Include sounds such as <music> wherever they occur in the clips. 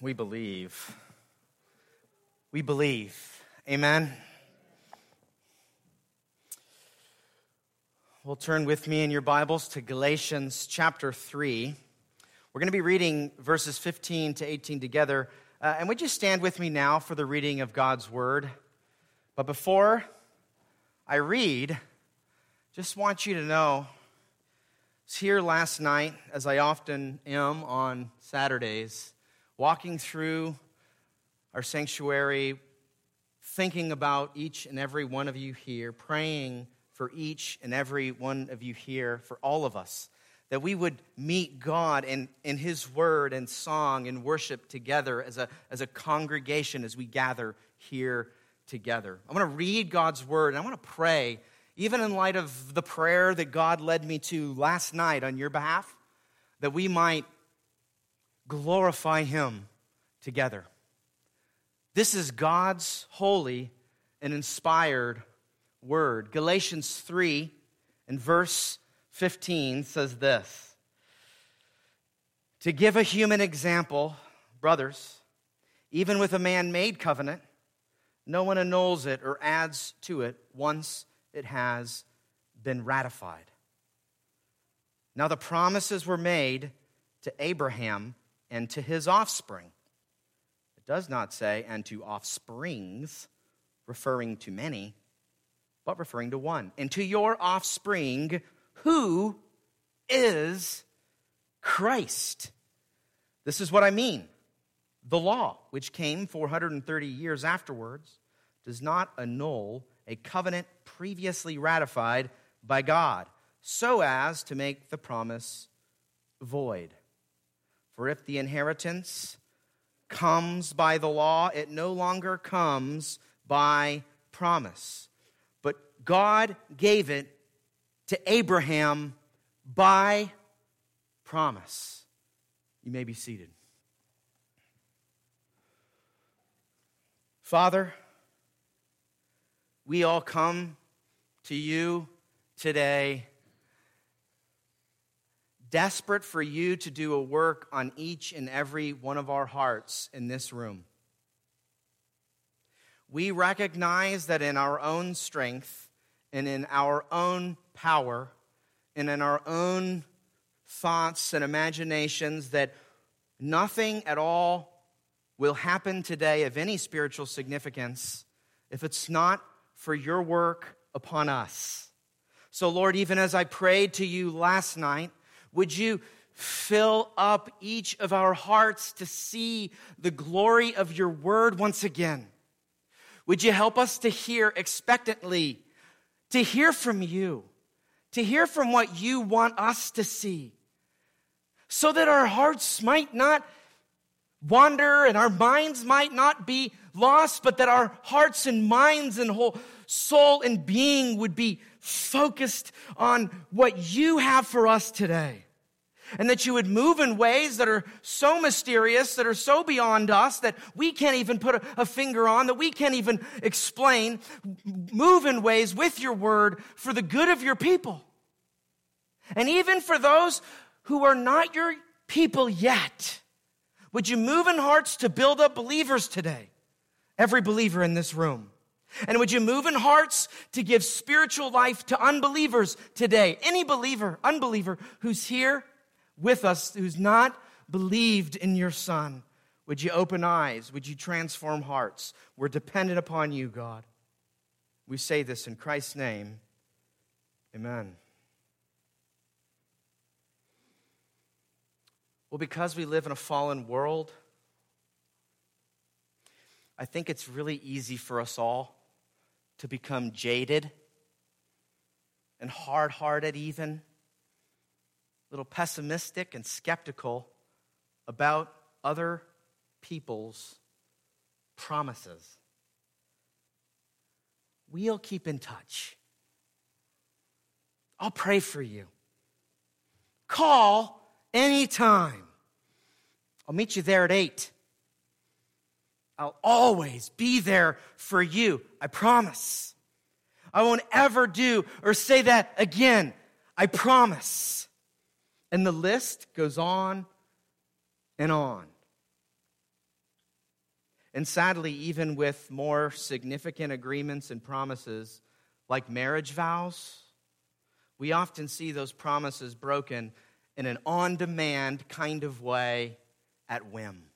we believe. We believe. Amen. Well, turn with me in your Bibles to Galatians chapter 3. We're going to be reading verses 15 to 18 together. Uh, and would you stand with me now for the reading of God's word? But before I read, just want you to know, I was here last night, as I often am on Saturdays, walking through our sanctuary, thinking about each and every one of you here, praying for each and every one of you here, for all of us, that we would meet God in, in His word and song and worship together as a, as a congregation as we gather here together. I want to read God's word and I want to pray, even in light of the prayer that God led me to last night on your behalf, that we might glorify Him together. This is God's holy and inspired word. Galatians 3 and verse 15 says this To give a human example, brothers, even with a man made covenant, no one annuls it or adds to it once it has been ratified. Now, the promises were made to Abraham and to his offspring. It does not say, and to offsprings, referring to many, but referring to one. And to your offspring, who is Christ. This is what I mean. The law, which came 430 years afterwards, does not annul a covenant previously ratified by God, so as to make the promise void. For if the inheritance comes by the law, it no longer comes by promise. But God gave it to Abraham by promise. You may be seated. Father, we all come to you today desperate for you to do a work on each and every one of our hearts in this room. We recognize that in our own strength and in our own power and in our own thoughts and imaginations that nothing at all will happen today of any spiritual significance if it's not for your work upon us. So, Lord, even as I prayed to you last night, would you fill up each of our hearts to see the glory of your word once again? Would you help us to hear expectantly, to hear from you, to hear from what you want us to see, so that our hearts might not wander and our minds might not be lost, but that our hearts and minds and whole soul and being would be focused on what you have for us today. And that you would move in ways that are so mysterious, that are so beyond us, that we can't even put a, finger on, that we can't even explain. Move in ways with your word for the good of your people. And even for those who are not your people yet, would you move in hearts to build up believers today? Every believer in this room. And would you move in hearts to give spiritual life to unbelievers today? Any believer, unbeliever who's here with us, who's not believed in your Son, would you open eyes? Would you transform hearts? We're dependent upon you, God. We say this in Christ's name. Amen. Well, because we live in a fallen world, I think it's really easy for us all to become jaded and hard hearted, even, a little pessimistic and skeptical about other people's promises. We'll keep in touch. I'll pray for you. Call anytime. I'll meet you there at 8. I'll always be there for you. I promise. I won't ever do or say that again. I promise. And the list goes on and on. And sadly, even with more significant agreements and promises like marriage vows, we often see those promises broken in an on demand kind of way at whim.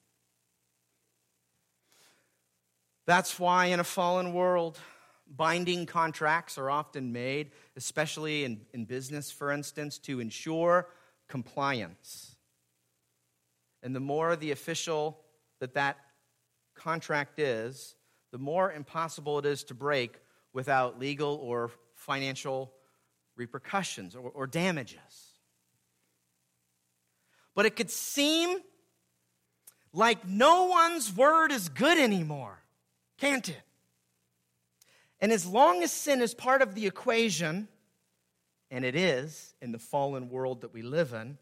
That's why, in a fallen world, binding contracts are often made, especially in, in business, for instance, to ensure compliance. And the more the official that that contract is, the more impossible it is to break without legal or financial repercussions or, or damages. But it could seem like no one's word is good anymore, can't it? And as long as sin is part of the equation, and it is in the fallen world that we live in,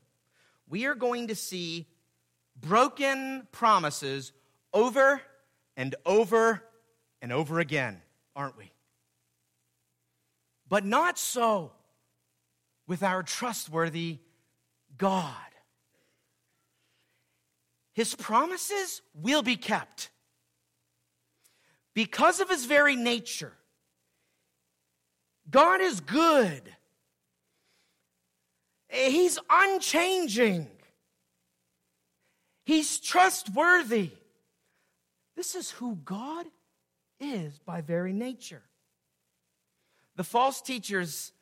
we are going to see broken promises over and over and over again, aren't we? But not so with our trustworthy God. His promises will be kept because of his very nature. God is good. He's unchanging. He's trustworthy. This is who God is by very nature. The false teachers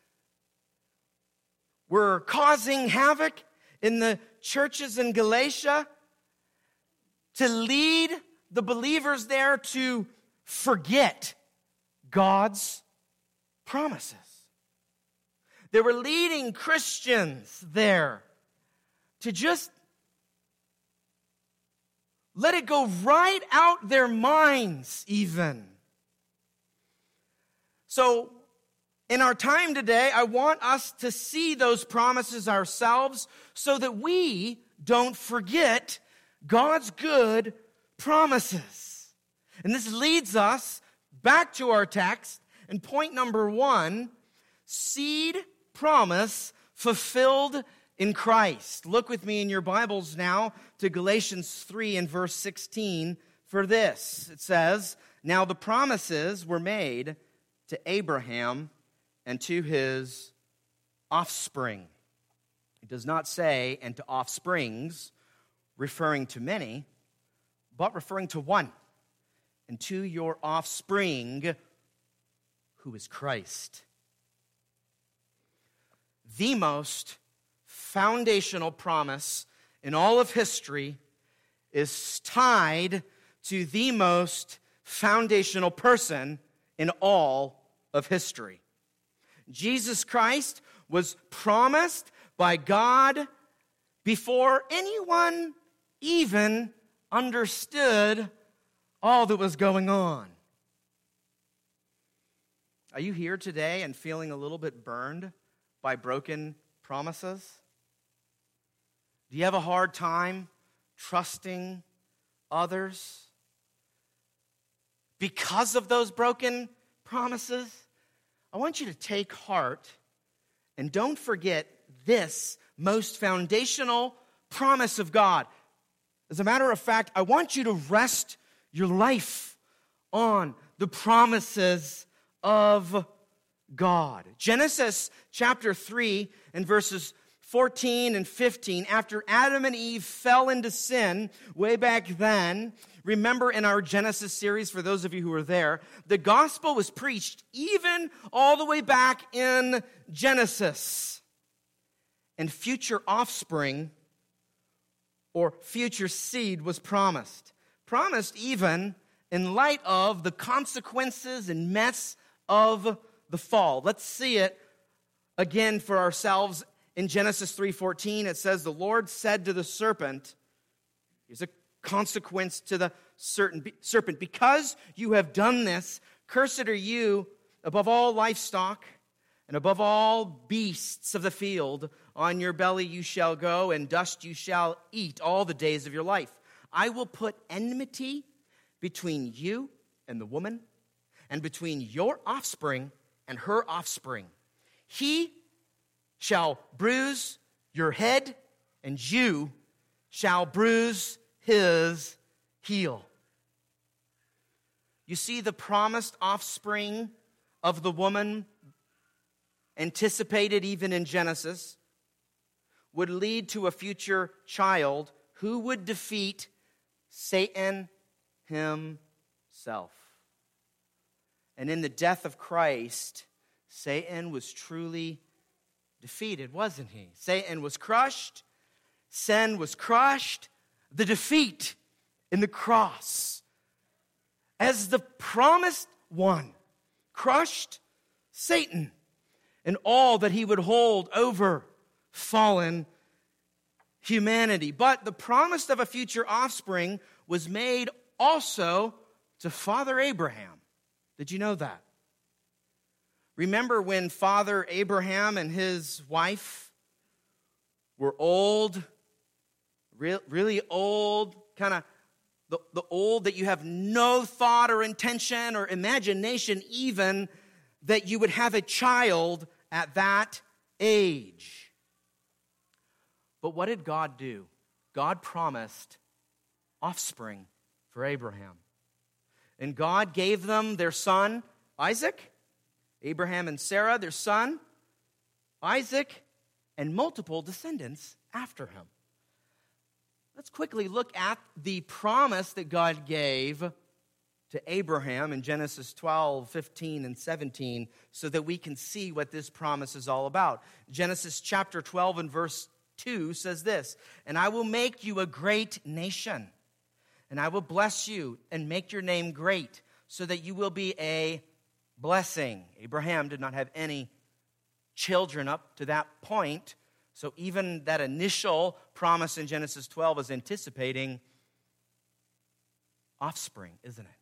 were causing havoc in the churches in Galatia to lead the believers there to forget God's promises. They were leading Christians there to just let it go right out their minds, even. So, in our time today, I want us to see those promises ourselves so that we don't forget God's good promises. And this leads us back to our text. And point number one seed promise fulfilled in Christ. Look with me in your Bibles now to Galatians 3 and verse 16 for this. It says, Now the promises were made to Abraham and to his offspring. It does not say, and to offsprings, referring to many, but referring to one, and to your offspring, who is Christ. The most foundational promise in all of history is tied to the most foundational person in all of history. Jesus Christ was promised by God before anyone even understood all that was going on. Are you here today and feeling a little bit burned by broken promises? Do you have a hard time trusting others because of those broken promises? I want you to take heart and don't forget this most foundational promise of God. As a matter of fact, I want you to rest your life on the promises of God. Genesis chapter 3 and verses 14 and 15, after Adam and Eve fell into sin way back then, remember in our Genesis series, for those of you who were there, the gospel was preached even all the way back in Genesis. And future offspring or future seed was promised. Promised even in light of the consequences and mess of the fall. Let's see it again for ourselves in Genesis 3:14 it says the Lord said to the serpent here's a consequence to the serpent because you have done this cursed are you above all livestock and above all beasts of the field. On your belly you shall go and dust you shall eat all the days of your life I will put enmity between you and the woman and between your offspring and her offspring he shall bruise your head, and you shall bruise his heel. You see, the promised offspring of the woman, anticipated even in Genesis, would lead to a future child who would defeat Satan himself. And in the death of Christ, Satan was truly defeated, wasn't he? Satan was crushed, sin was crushed, the defeat in the cross as the promised one, crushed Satan and all that he would hold over fallen humanity. But the promise of a future offspring was made also to Father Abraham. Did you know that? Remember when Father Abraham and his wife were old, really old, kind of the, the old that you have no thought or intention or imagination even that you would have a child at that age. But what did God do? God promised offspring for Abraham. And God gave them their son, Isaac, Abraham and Sarah, their son, Isaac, and multiple descendants after him. Let's quickly look at the promise that God gave to Abraham in Genesis 12, 15, and 17 so that we can see what this promise is all about. Genesis chapter 12 and verse 2 says this And I will make you a great nation, and I will bless you and make your name great, so that you will be a blessing. Abraham did not have any children up to that point, so even that initial promise in Genesis 12 is anticipating offspring, isn't it?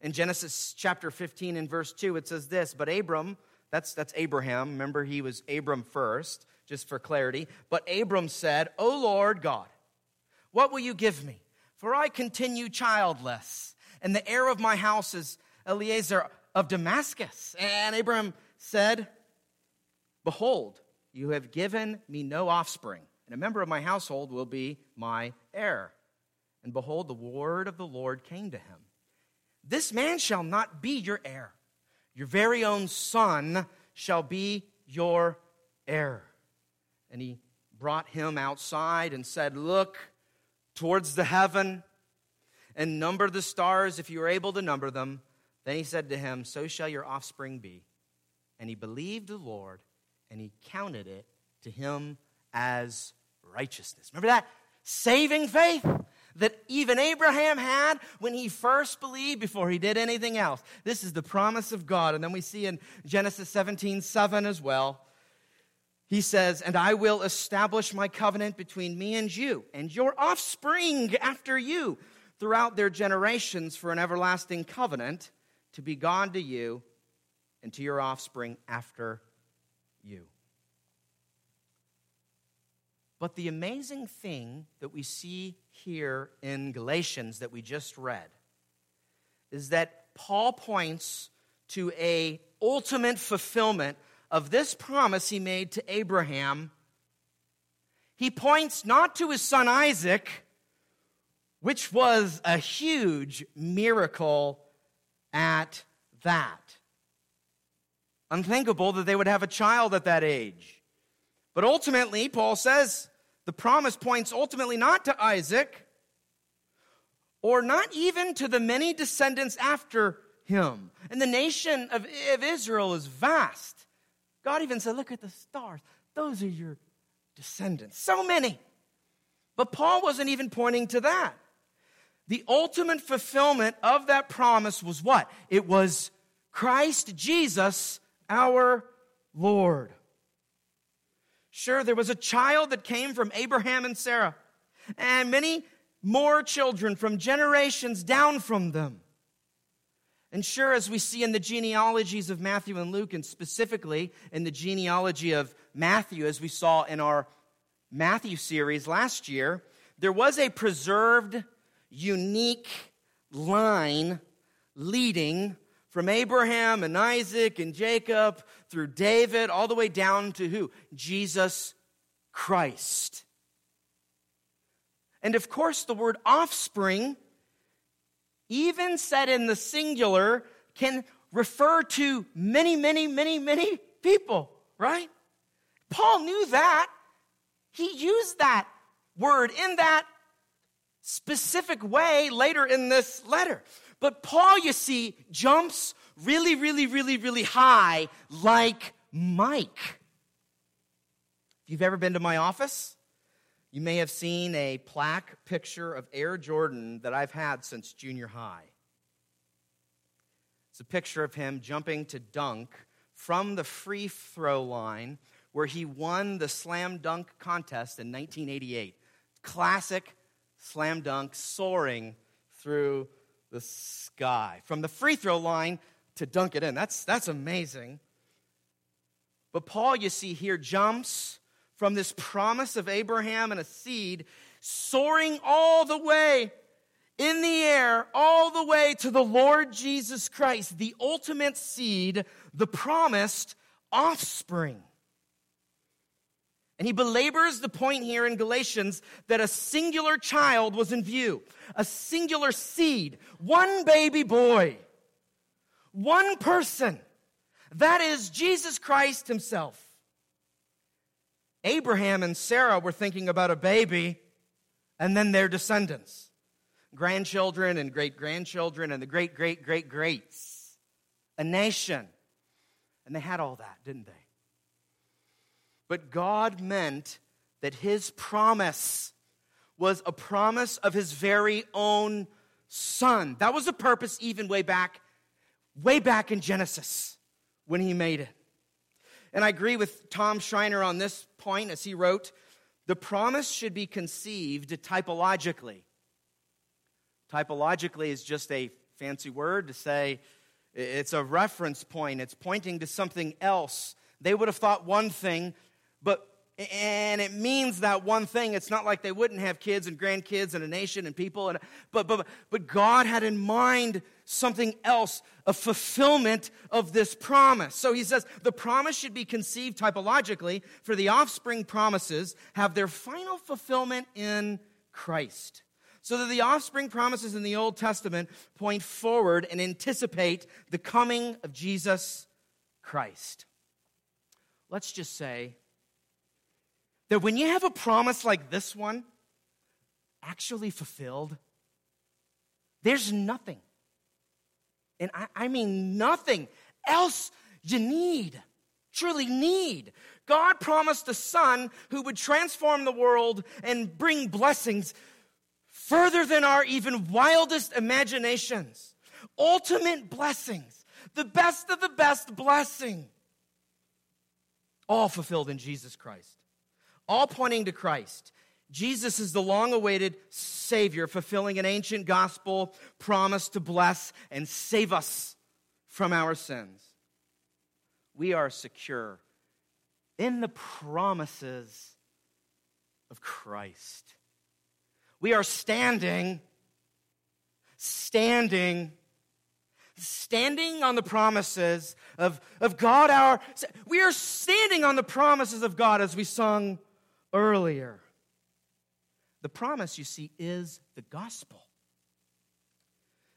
In Genesis chapter 15 and verse 2, it says this But Abram, that's, that's Abraham, remember he was Abram first, just for clarity. But Abram said, O Lord God, what will you give me? For I continue childless, and the heir of my house is Eliezer of Damascus. And Abram said, Behold, you have given me no offspring, and a member of my household will be my heir. And behold, the word of the Lord came to him This man shall not be your heir, your very own son shall be your heir. And he brought him outside and said, Look towards the heaven and number the stars if you are able to number them. Then he said to him, So shall your offspring be. And he believed the Lord and he counted it to him as righteousness. Remember that? Saving faith that even Abraham had when he first believed before he did anything else. This is the promise of God. And then we see in Genesis 17 7 as well. He says, And I will establish my covenant between me and you and your offspring after you throughout their generations for an everlasting covenant to be God to you and to your offspring after you. But the amazing thing that we see here in Galatians that we just read is that Paul points to a ultimate fulfillment of this promise he made to Abraham. He points not to his son Isaac, which was a huge miracle at that unthinkable that they would have a child at that age. But ultimately, Paul says the promise points ultimately not to Isaac or not even to the many descendants after him. And the nation of, of Israel is vast. God even said, Look at the stars. Those are your descendants. So many. But Paul wasn't even pointing to that. The ultimate fulfillment of that promise was what? It was Christ Jesus our Lord. Sure, there was a child that came from Abraham and Sarah, and many more children from generations down from them. And sure, as we see in the genealogies of Matthew and Luke, and specifically in the genealogy of Matthew, as we saw in our Matthew series last year, there was a preserved, unique line leading from Abraham and Isaac and Jacob through David, all the way down to who? Jesus Christ. And of course, the word offspring even said in the singular, can refer to many, many, many, many people, right? Paul knew that. He used that word in that specific way later in this letter. But Paul, you see, jumps really, really, really, really high like Mike. If you've ever been to my office, you may have seen a plaque picture of Air Jordan that I've had since junior high. It's a picture of him jumping to dunk from the free throw line where he won the slam dunk contest in 1988. Classic slam dunk soaring through the sky. From the free throw line to dunk it in. That's, that's amazing. But Paul, you see here, jumps from this promise of Abraham and a seed soaring all the way in the air, all the way to the Lord Jesus Christ, the ultimate seed, the promised offspring. And he belabors the point here in Galatians that a singular child was in view, a singular seed, one baby boy, one person. That is Jesus Christ himself. Abraham and Sarah were thinking about a baby and then their descendants, grandchildren and great grandchildren and the great great great greats, a nation. And they had all that, didn't they? But God meant that his promise was a promise of his very own son. That was the purpose even way back, way back in Genesis when he made it. And I agree with Tom Schreiner on this point as he wrote the promise should be conceived typologically. Typologically is just a fancy word to say it's a reference point, it's pointing to something else. They would have thought one thing, but and it means that one thing. It's not like they wouldn't have kids and grandkids and a nation and people and but but but god had in mind something else a fulfillment of this promise. So he says the promise should be conceived typologically for the offspring promises have their final fulfillment in christ. So that the offspring promises in the old testament point forward and anticipate the coming of jesus christ. Let's just say that when you have a promise like this one actually fulfilled, there's nothing, and I, I mean nothing else you need, truly need. God promised a son who would transform the world and bring blessings further than our even wildest imaginations. Ultimate blessings, the best of the best blessing, all fulfilled in Jesus Christ all pointing to Christ. Jesus is the long awaited Savior, fulfilling an ancient gospel promise to bless and save us from our sins. We are secure in the promises of Christ. We are standing, standing, standing on the promises of, of God. Our, we are standing on the promises of God as we sung earlier. The promise, you see, is the gospel.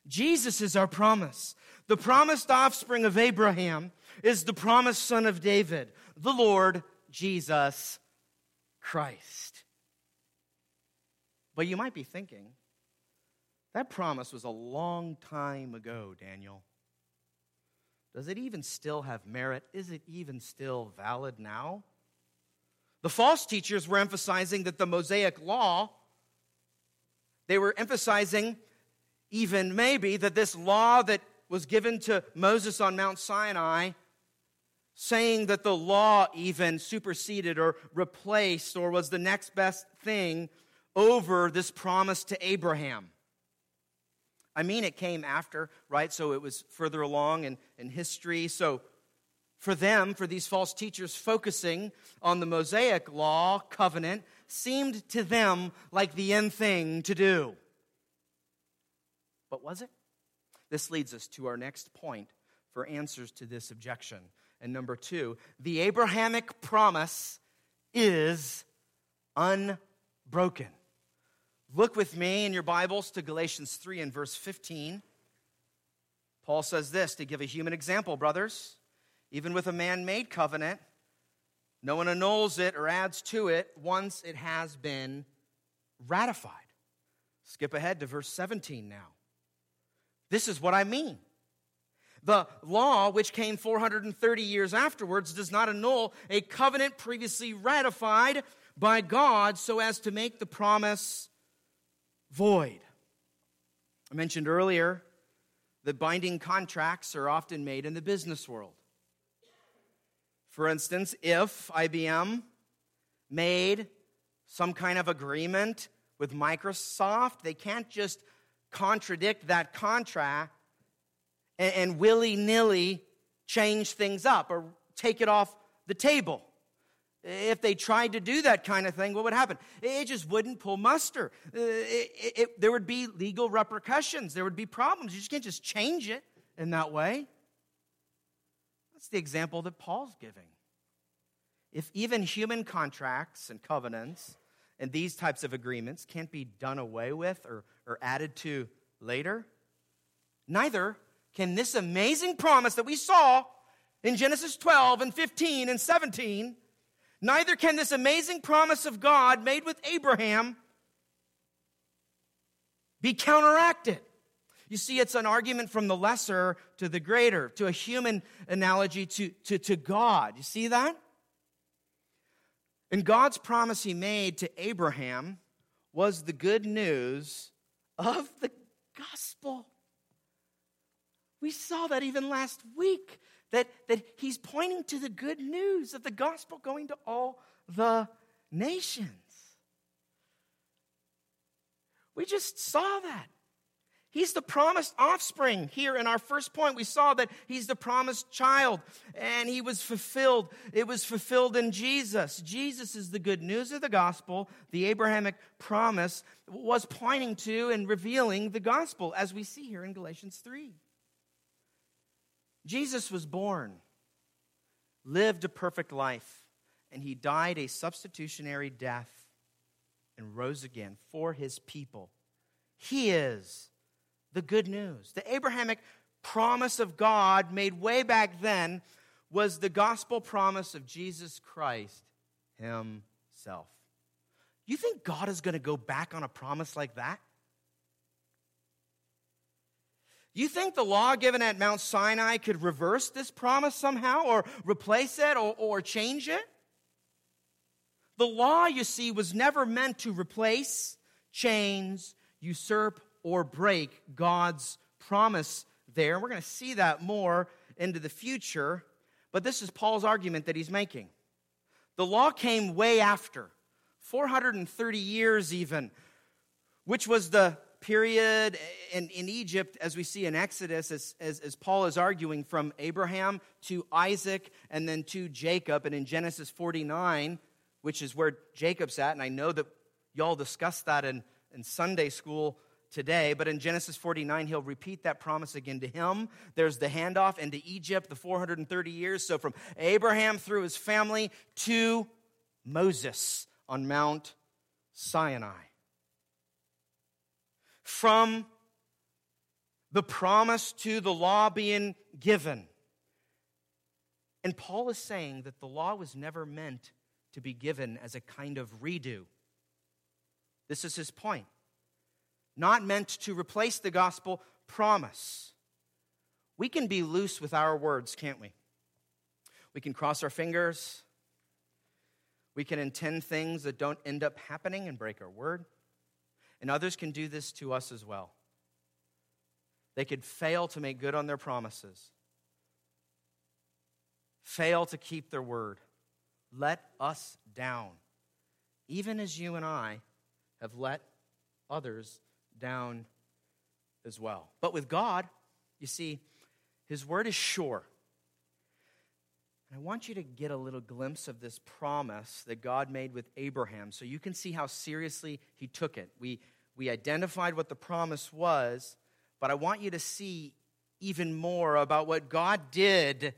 Jesus is our promise. The promised offspring of Abraham is the promised son of David, the Lord Jesus Christ. But you might be thinking, that promise was a long time ago, Daniel. Does it even still have merit? Is it even still valid now? The false teachers were emphasizing that the Mosaic law, they were emphasizing even maybe that this law that was given to Moses on Mount Sinai, saying that the law even superseded or replaced or was the next best thing over this promise to Abraham. I mean, it came after, right? So it was further along in, in history. So for them, for these false teachers, focusing on the Mosaic law covenant seemed to them like the end thing to do. But was it? This leads us to our next point for answers to this objection. And number two, the Abrahamic promise is unbroken. Look with me in your Bibles to Galatians 3 and verse 15. Paul says this to give a human example, brothers. Even with a man made covenant, no one annuls it or adds to it once it has been ratified. Skip ahead to verse 17 now. This is what I mean. The law, which came 430 years afterwards, does not annul a covenant previously ratified by God so as to make the promise void. I mentioned earlier that binding contracts are often made in the business world. For instance, if IBM made some kind of agreement with Microsoft, they can't just contradict that contract and, and willy nilly change things up or take it off the table. If they tried to do that kind of thing, what would happen? It just wouldn't pull muster. Uh, it, it, it, there would be legal repercussions. There would be problems. You just can't just change it in that way. That's the example that Paul's giving. If even human contracts and covenants and these types of agreements can't be done away with or, or added to later, neither can this amazing promise that we saw in Genesis 12 and 15 and 17 Neither can this amazing promise of God made with Abraham be counteracted. You see, it's an argument from the lesser to the greater, to a human analogy to, to, to God. You see that? And God's promise he made to Abraham was the good news of the gospel. We saw that even last week that, that he's pointing to the good news of the gospel going to all the nations. We just saw that. He's the promised offspring. Here in our first point, we saw that he's the promised child and he was fulfilled. It was fulfilled in Jesus. Jesus is the good news of the gospel. The Abrahamic promise was pointing to and revealing the gospel, as we see here in Galatians 3. Jesus was born, lived a perfect life, and he died a substitutionary death and rose again for his people. He is the good news. The Abrahamic promise of God made way back then was the gospel promise of Jesus Christ himself. You think God is going to go back on a promise like that? You think the law given at Mount Sinai could reverse this promise somehow or replace it or, or change it? The law, you see, was never meant to replace, change, usurp, or break God's promise there. We're going to see that more into the future, but this is Paul's argument that he's making. The law came way after, 430 years even, which was the period in, in Egypt, as we see in Exodus, as, as, as Paul is arguing from Abraham to Isaac and then to Jacob. And in Genesis 49, which is where Jacob's at, and I know that y'all discussed that in, in Sunday school today, but in Genesis 49, he'll repeat that promise again to him. There's the handoff into Egypt, the 430 years. So from Abraham through his family to Moses on Mount Sinai from the promise to the law being given. And Paul is saying that the law was never meant to be given as a kind of redo. This is his point. Not meant to replace the gospel promise. We can be loose with our words, can't we? We can cross our fingers. We can intend things that don't end up happening and break our word. And others can do this to us as well. They could fail to make good on their promises, fail to keep their word, let us down, even as you and I have let others down as well. But with God, you see, His word is sure. And I want you to get a little glimpse of this promise that God made with Abraham so you can see how seriously he took it. We, we identified what the promise was, but I want you to see even more about what God did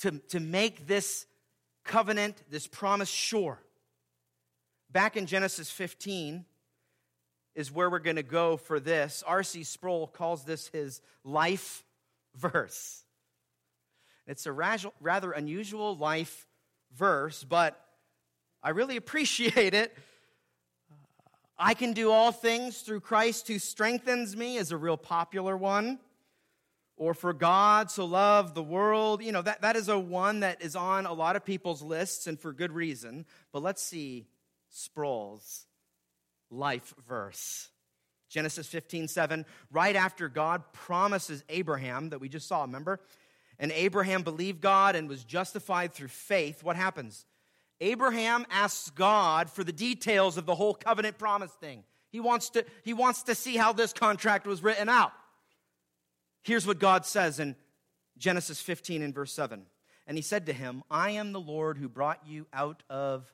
to, to make this covenant, this promise sure. Back in Genesis 15, is where we're going to go for this. R.C. Sproul calls this his life verse. It's a rather unusual life verse, but I really <laughs> appreciate it. I can do all things through Christ who strengthens me is a real popular one. Or for God so love the world. You know, that, that is a one that is on a lot of people's lists and for good reason. But let's see Sproul's life verse. Genesis 15, 7, right after God promises Abraham that we just saw, remember? And Abraham believed God and was justified through faith. What happens? Abraham asks God for the details of the whole covenant promise thing. He wants to, he wants to see how this contract was written out. Here's what God says in Genesis 15 and verse 7. And he said to him, I am the Lord who brought you out of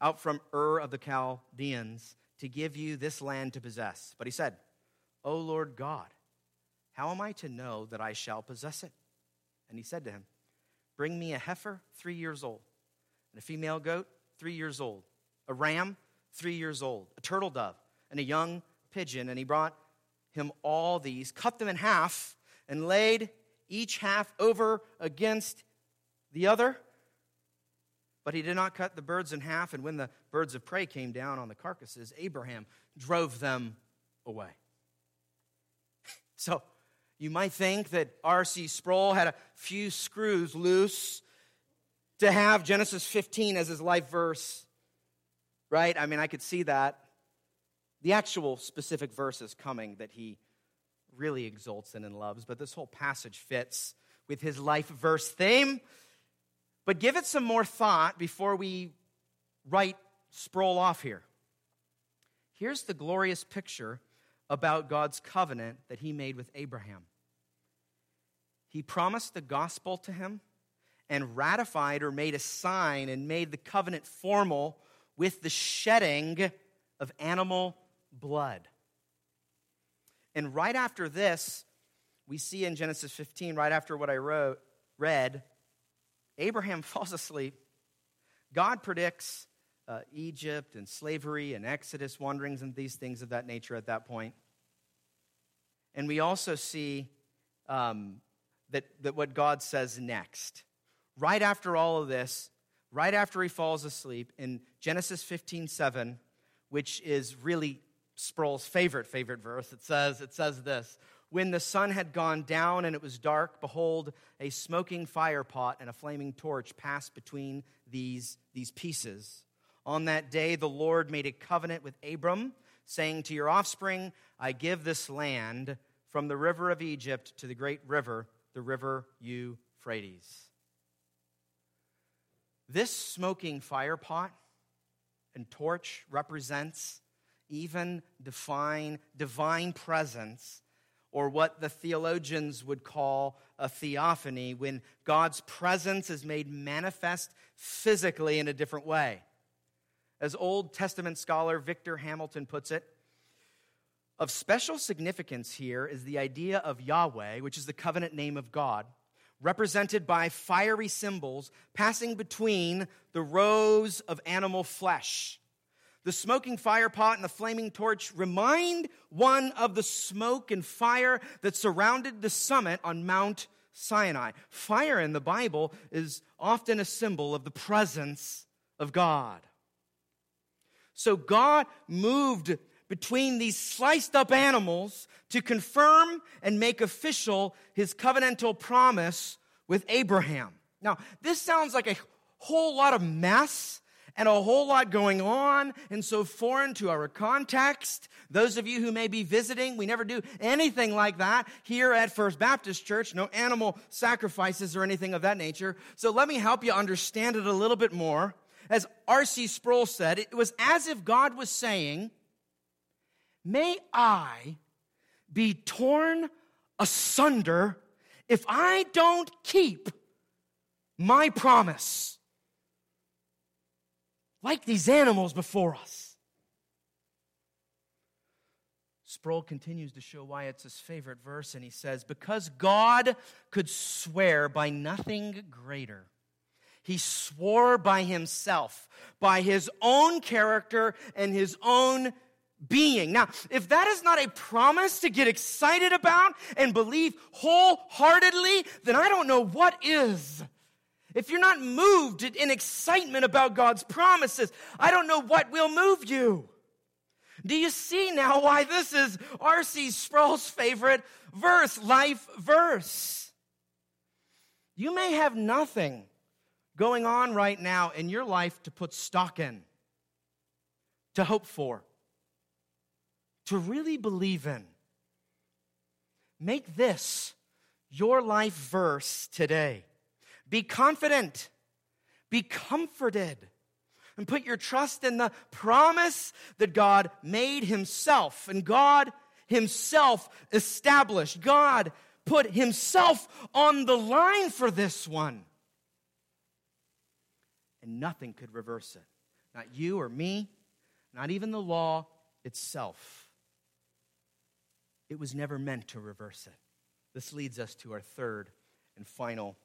out from Ur of the Chaldeans to give you this land to possess. But he said, O Lord God, how am I to know that I shall possess it? And he said to him, Bring me a heifer three years old, and a female goat three years old, a ram three years old, a turtle dove, and a young pigeon. And he brought him all these, cut them in half, and laid each half over against the other but he did not cut the birds in half, and when the birds of prey came down on the carcasses, Abraham drove them away. <laughs> So you might think that R.C. Sproul had a few screws loose to have Genesis 15 as his life verse, right? I mean, I could see that. The actual specific verse is coming that he really exults in and loves, but this whole passage fits with his life verse theme. But give it some more thought before we write Sproul off here. Here's the glorious picture about God's covenant that he made with Abraham. He promised the gospel to him and ratified or made a sign and made the covenant formal with the shedding of animal blood. And right after this, we see in Genesis 15, right after what I wrote, read, Abraham <laughs> falls asleep. God predicts uh, Egypt and slavery and Exodus wanderings and these things of that nature at that point. And we also see um, that, that what God says next. Right after all of this, right after he falls asleep, in Genesis 15 7, which is really Sproul's favorite, favorite verse, it says, it says this when the sun had gone down and it was dark, behold, a smoking fire pot and a flaming torch passed between these, these pieces. On that day, the Lord made a covenant with Abram, saying, To your offspring, I give this land from the river of Egypt to the great river, the river Euphrates. This smoking fire pot and torch represents even divine, divine presence or what the theologians would call a theophany, when God's presence is made manifest physically in a different way. As Old Testament scholar Victor Hamilton puts it, of special significance here is the idea of Yahweh, which is the covenant name of God, represented by fiery symbols passing between the rows of animal flesh the smoking fire pot and the flaming torch remind one of the smoke and fire that surrounded the summit on Mount Sinai. Fire in the Bible is often a symbol of the presence of God. So God moved between these sliced up animals to confirm and make official his covenantal promise with Abraham. Now, this sounds like a whole lot of mess and a whole lot going on and so foreign to our context. Those of you who may be visiting, we never do anything like that here at First Baptist Church, no animal sacrifices or anything of that nature. So let me help you understand it a little bit more. As R.C. Sproul said, it was as if God was saying, May I be torn asunder if I don't keep my promise like these animals before us. Sproul continues to show why it's his favorite verse, and he says, Because God could swear by nothing greater, he swore by himself, by his own character and his own being. Now, if that is not a promise to get excited about and believe wholeheartedly, then I don't know what is. If you're not moved in excitement about God's promises, I don't know what will move you. Do you see now why this is R.C. Sproul's favorite verse, life verse? You may have nothing going on right now in your life to put stock in, to hope for, to really believe in. Make this your life verse today. Be confident, be comforted, and put your trust in the promise that God made Himself and God Himself established. God put Himself on the line for this one. And nothing could reverse it. Not you or me, not even the law itself. It was never meant to reverse it. This leads us to our third and final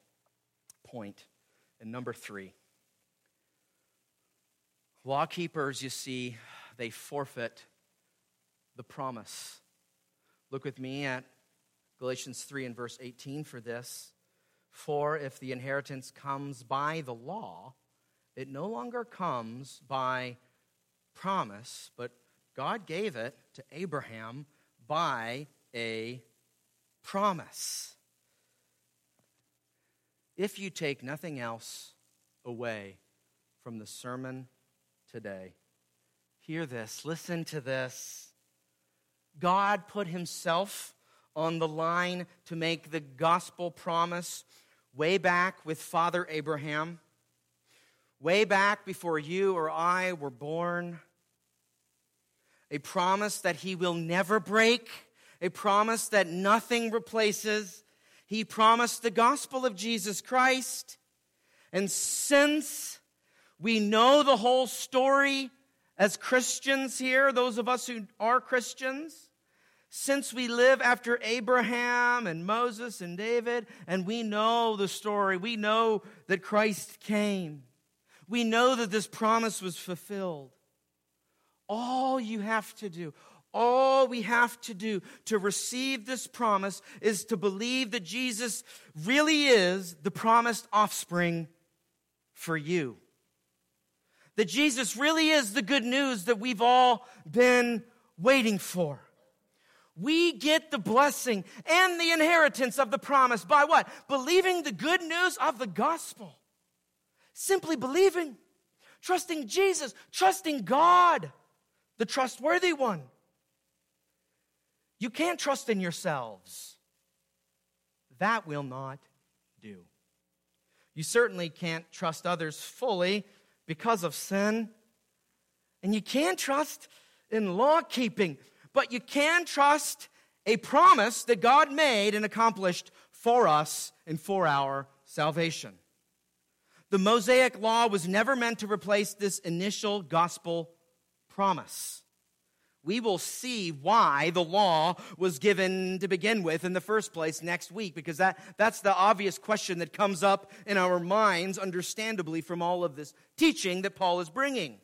point. And number three law keepers, you see, they forfeit the promise. Look with me at Galatians 3 and verse 18 for this. For if the inheritance comes by the law, it no longer comes by promise, but God gave it to Abraham by a promise if you take nothing else away from the sermon today, hear this, listen to this. God put himself on the line to make the gospel promise way back with Father Abraham, way back before you or I were born. A promise that he will never break, a promise that nothing replaces, he promised the gospel of Jesus Christ. And since we know the whole story as Christians here, those of us who are Christians, since we live after Abraham and Moses and David, and we know the story, we know that Christ came, we know that this promise was fulfilled. All you have to do, all we have to do to receive this promise is to believe that Jesus really is the promised offspring for you. That Jesus really is the good news that we've all been waiting for. We get the blessing and the inheritance of the promise by what? Believing the good news of the gospel. Simply believing, trusting Jesus, trusting God, the trustworthy one. You can't trust in yourselves. That will not do. You certainly can't trust others fully because of sin. And you can't trust in law keeping, but you can trust a promise that God made and accomplished for us and for our salvation. The Mosaic law was never meant to replace this initial gospel promise we will see why the law was given to begin with in the first place next week, because that, that's the obvious question that comes up in our minds, understandably, from all of this teaching that Paul is bringing.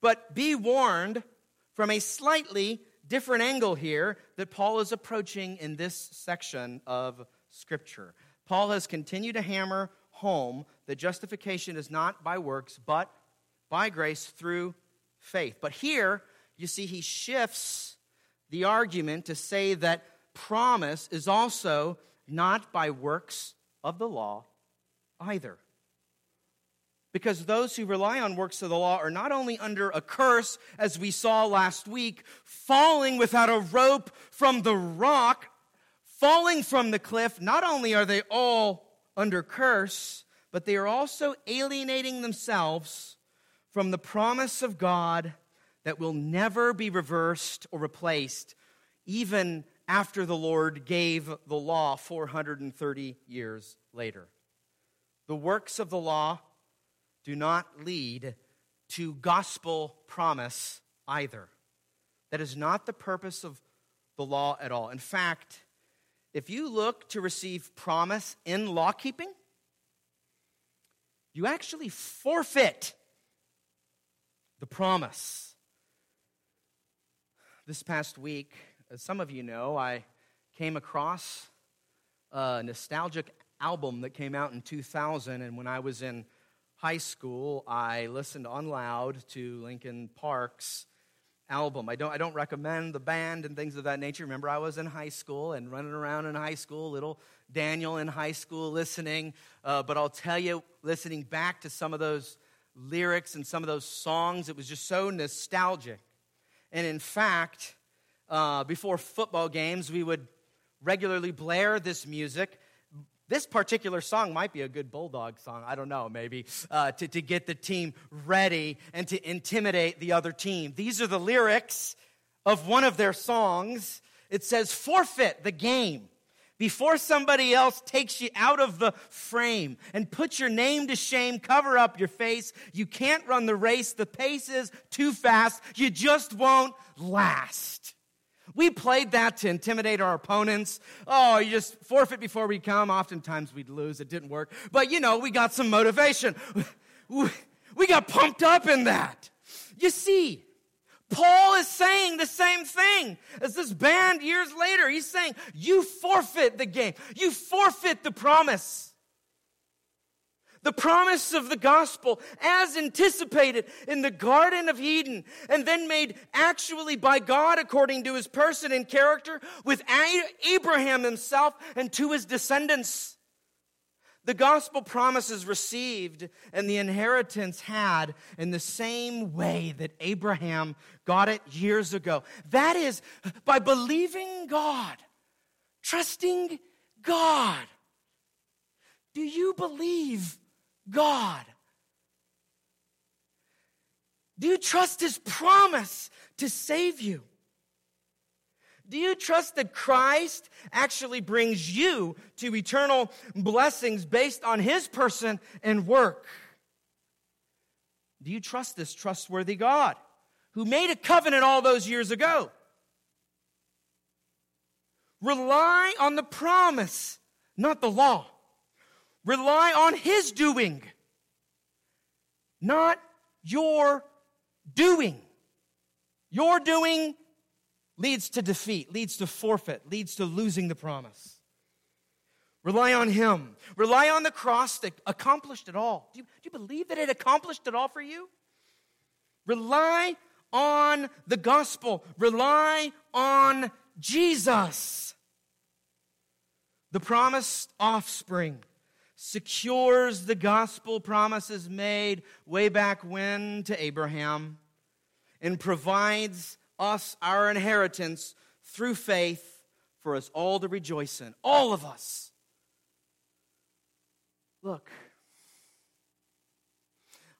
But be warned from a slightly different angle here that Paul is approaching in this section of Scripture. Paul has continued to hammer home that justification is not by works, but by grace through faith. But here, you see, he shifts the argument to say that promise is also not by works of the law either. Because those who rely on works of the law are not only under a curse, as we saw last week, falling without a rope from the rock, falling from the cliff, not only are they all under curse, but they are also alienating themselves from the promise of God that will never be reversed or replaced, even after the Lord gave the law 430 years later. The works of the law do not lead to gospel promise either. That is not the purpose of the law at all. In fact, if you look to receive promise in law keeping, you actually forfeit the promise. This past week, as some of you know, I came across a nostalgic album that came out in 2000. And when I was in high school, I listened on loud to Linkin Park's album. I don't, I don't recommend the band and things of that nature. Remember, I was in high school and running around in high school, little Daniel in high school listening. Uh, but I'll tell you, listening back to some of those lyrics and some of those songs, it was just so nostalgic. And in fact, uh, before football games, we would regularly blare this music. This particular song might be a good Bulldog song, I don't know, maybe, uh, to, to get the team ready and to intimidate the other team. These are the lyrics of one of their songs. It says, Forfeit the game before somebody else takes you out of the frame and puts your name to shame, cover up your face. You can't run the race. The pace is too fast. You just won't last. We played that to intimidate our opponents. Oh, you just forfeit before we come. Oftentimes we'd lose. It didn't work. But you know, we got some motivation. <laughs> We got pumped up in that. You see, Paul is saying the same thing as this band years later. He's saying, You forfeit the game, you forfeit the promise the promise of the gospel as anticipated in the Garden of Eden and then made actually by God according to his person and character with Abraham himself and to his descendants. The gospel promises received and the inheritance had in the same way that Abraham got it years ago. That is by believing God, trusting God. Do you believe God? Do you trust His promise to save you? Do you trust that Christ actually brings you to eternal blessings based on His person and work? Do you trust this trustworthy God who made a covenant all those years ago? Rely on the promise, not the law. Rely on His doing, not your doing. Your doing leads to defeat, leads to forfeit, leads to losing the promise. Rely on Him. Rely on the cross that accomplished it all. Do you, do you believe that it accomplished it all for you? Rely on the gospel. Rely on Jesus. The promised offspring secures the gospel promises made way back when to Abraham and provides us our inheritance through faith for us all to rejoice in. All of us. Look,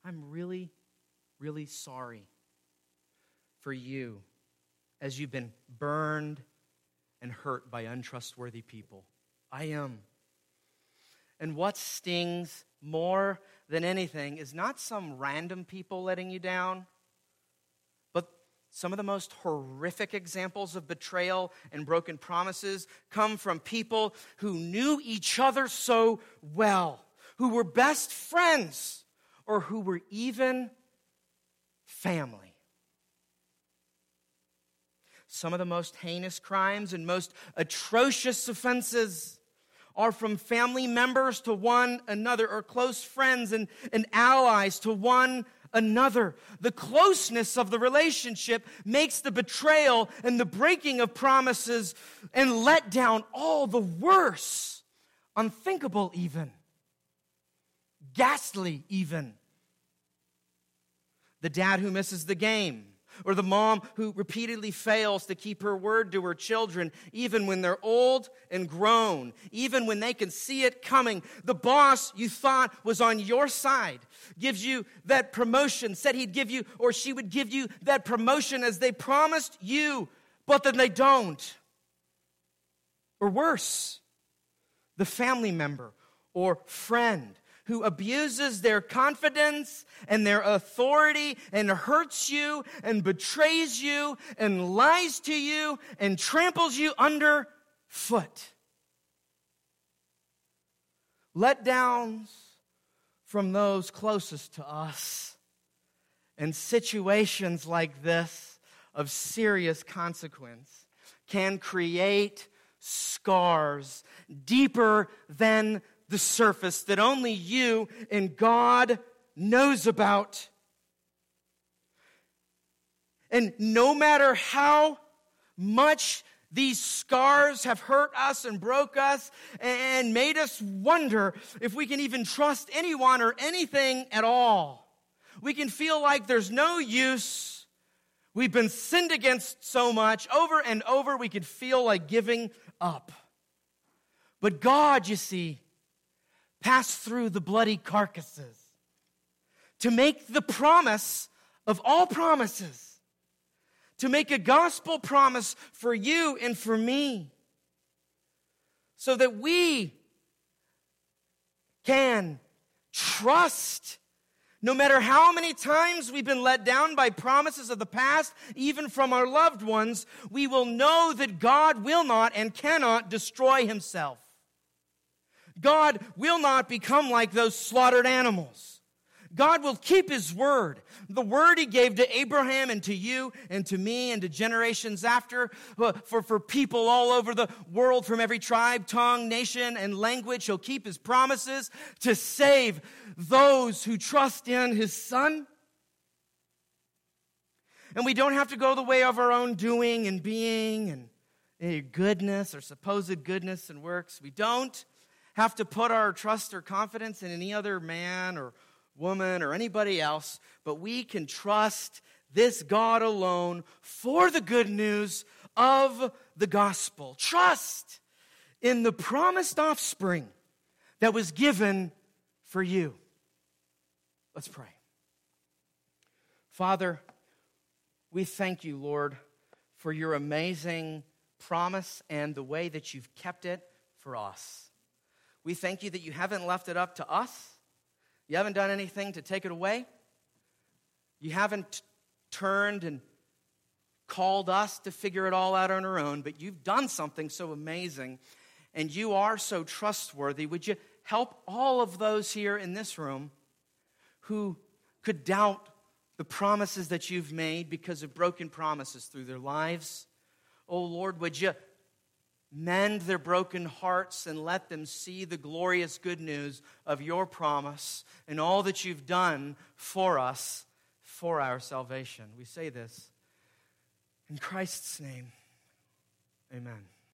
I'm really, really sorry for you as you've been burned and hurt by untrustworthy people. I am. And what stings more than anything is not some random people letting you down, but some of the most horrific examples of betrayal and broken promises come from people who knew each other so well, who were best friends, or who were even family. Some of the most heinous crimes and most atrocious offenses are from family members to one another, or close friends and, and allies to one another. The closeness of the relationship makes the betrayal and the breaking of promises and letdown all the worse, unthinkable even, ghastly even. The dad who misses the game or the mom who repeatedly fails to keep her word to her children, even when they're old and grown, even when they can see it coming. The boss you thought was on your side gives you that promotion, said he'd give you, or she would give you that promotion as they promised you, but then they don't. Or worse, the family member or friend who abuses their confidence and their authority and hurts you and betrays you and lies to you and tramples you underfoot. Letdowns from those closest to us and situations like this of serious consequence can create scars deeper than the surface that only you and God knows about. And no matter how much these scars have hurt us and broke us and made us wonder if we can even trust anyone or anything at all. We can feel like there's no use. We've been sinned against so much over and over, we could feel like giving up. But God, you see, passed through the bloody carcasses to make the promise of all promises to make a gospel promise for you and for me so that we can trust no matter how many times we've been let down by promises of the past, even from our loved ones, we will know that God will not and cannot destroy himself. God will not become like those slaughtered animals. God will keep his word. The word he gave to Abraham and to you and to me and to generations after, uh, for, for people all over the world from every tribe, tongue, nation, and language. He'll keep his promises to save those who trust in his son. And we don't have to go the way of our own doing and being and eh, goodness or supposed goodness and works. We don't have to put our trust or confidence in any other man or woman, or anybody else, but we can trust this God alone for the good news of the gospel. Trust in the promised offspring that was given for you. Let's pray. Father, we thank you, Lord, for your amazing promise and the way that you've kept it for us. We thank you that you haven't left it up to us you haven't done anything to take it away. You haven't turned and called us to figure it all out on our own, but you've done something so amazing and you are so trustworthy. Would you help all of those here in this room who could doubt the promises that you've made because of broken promises through their lives? Oh Lord, would you Mend their broken hearts and let them see the glorious good news of your promise and all that you've done for us for our salvation. We say this in Christ's name. Amen.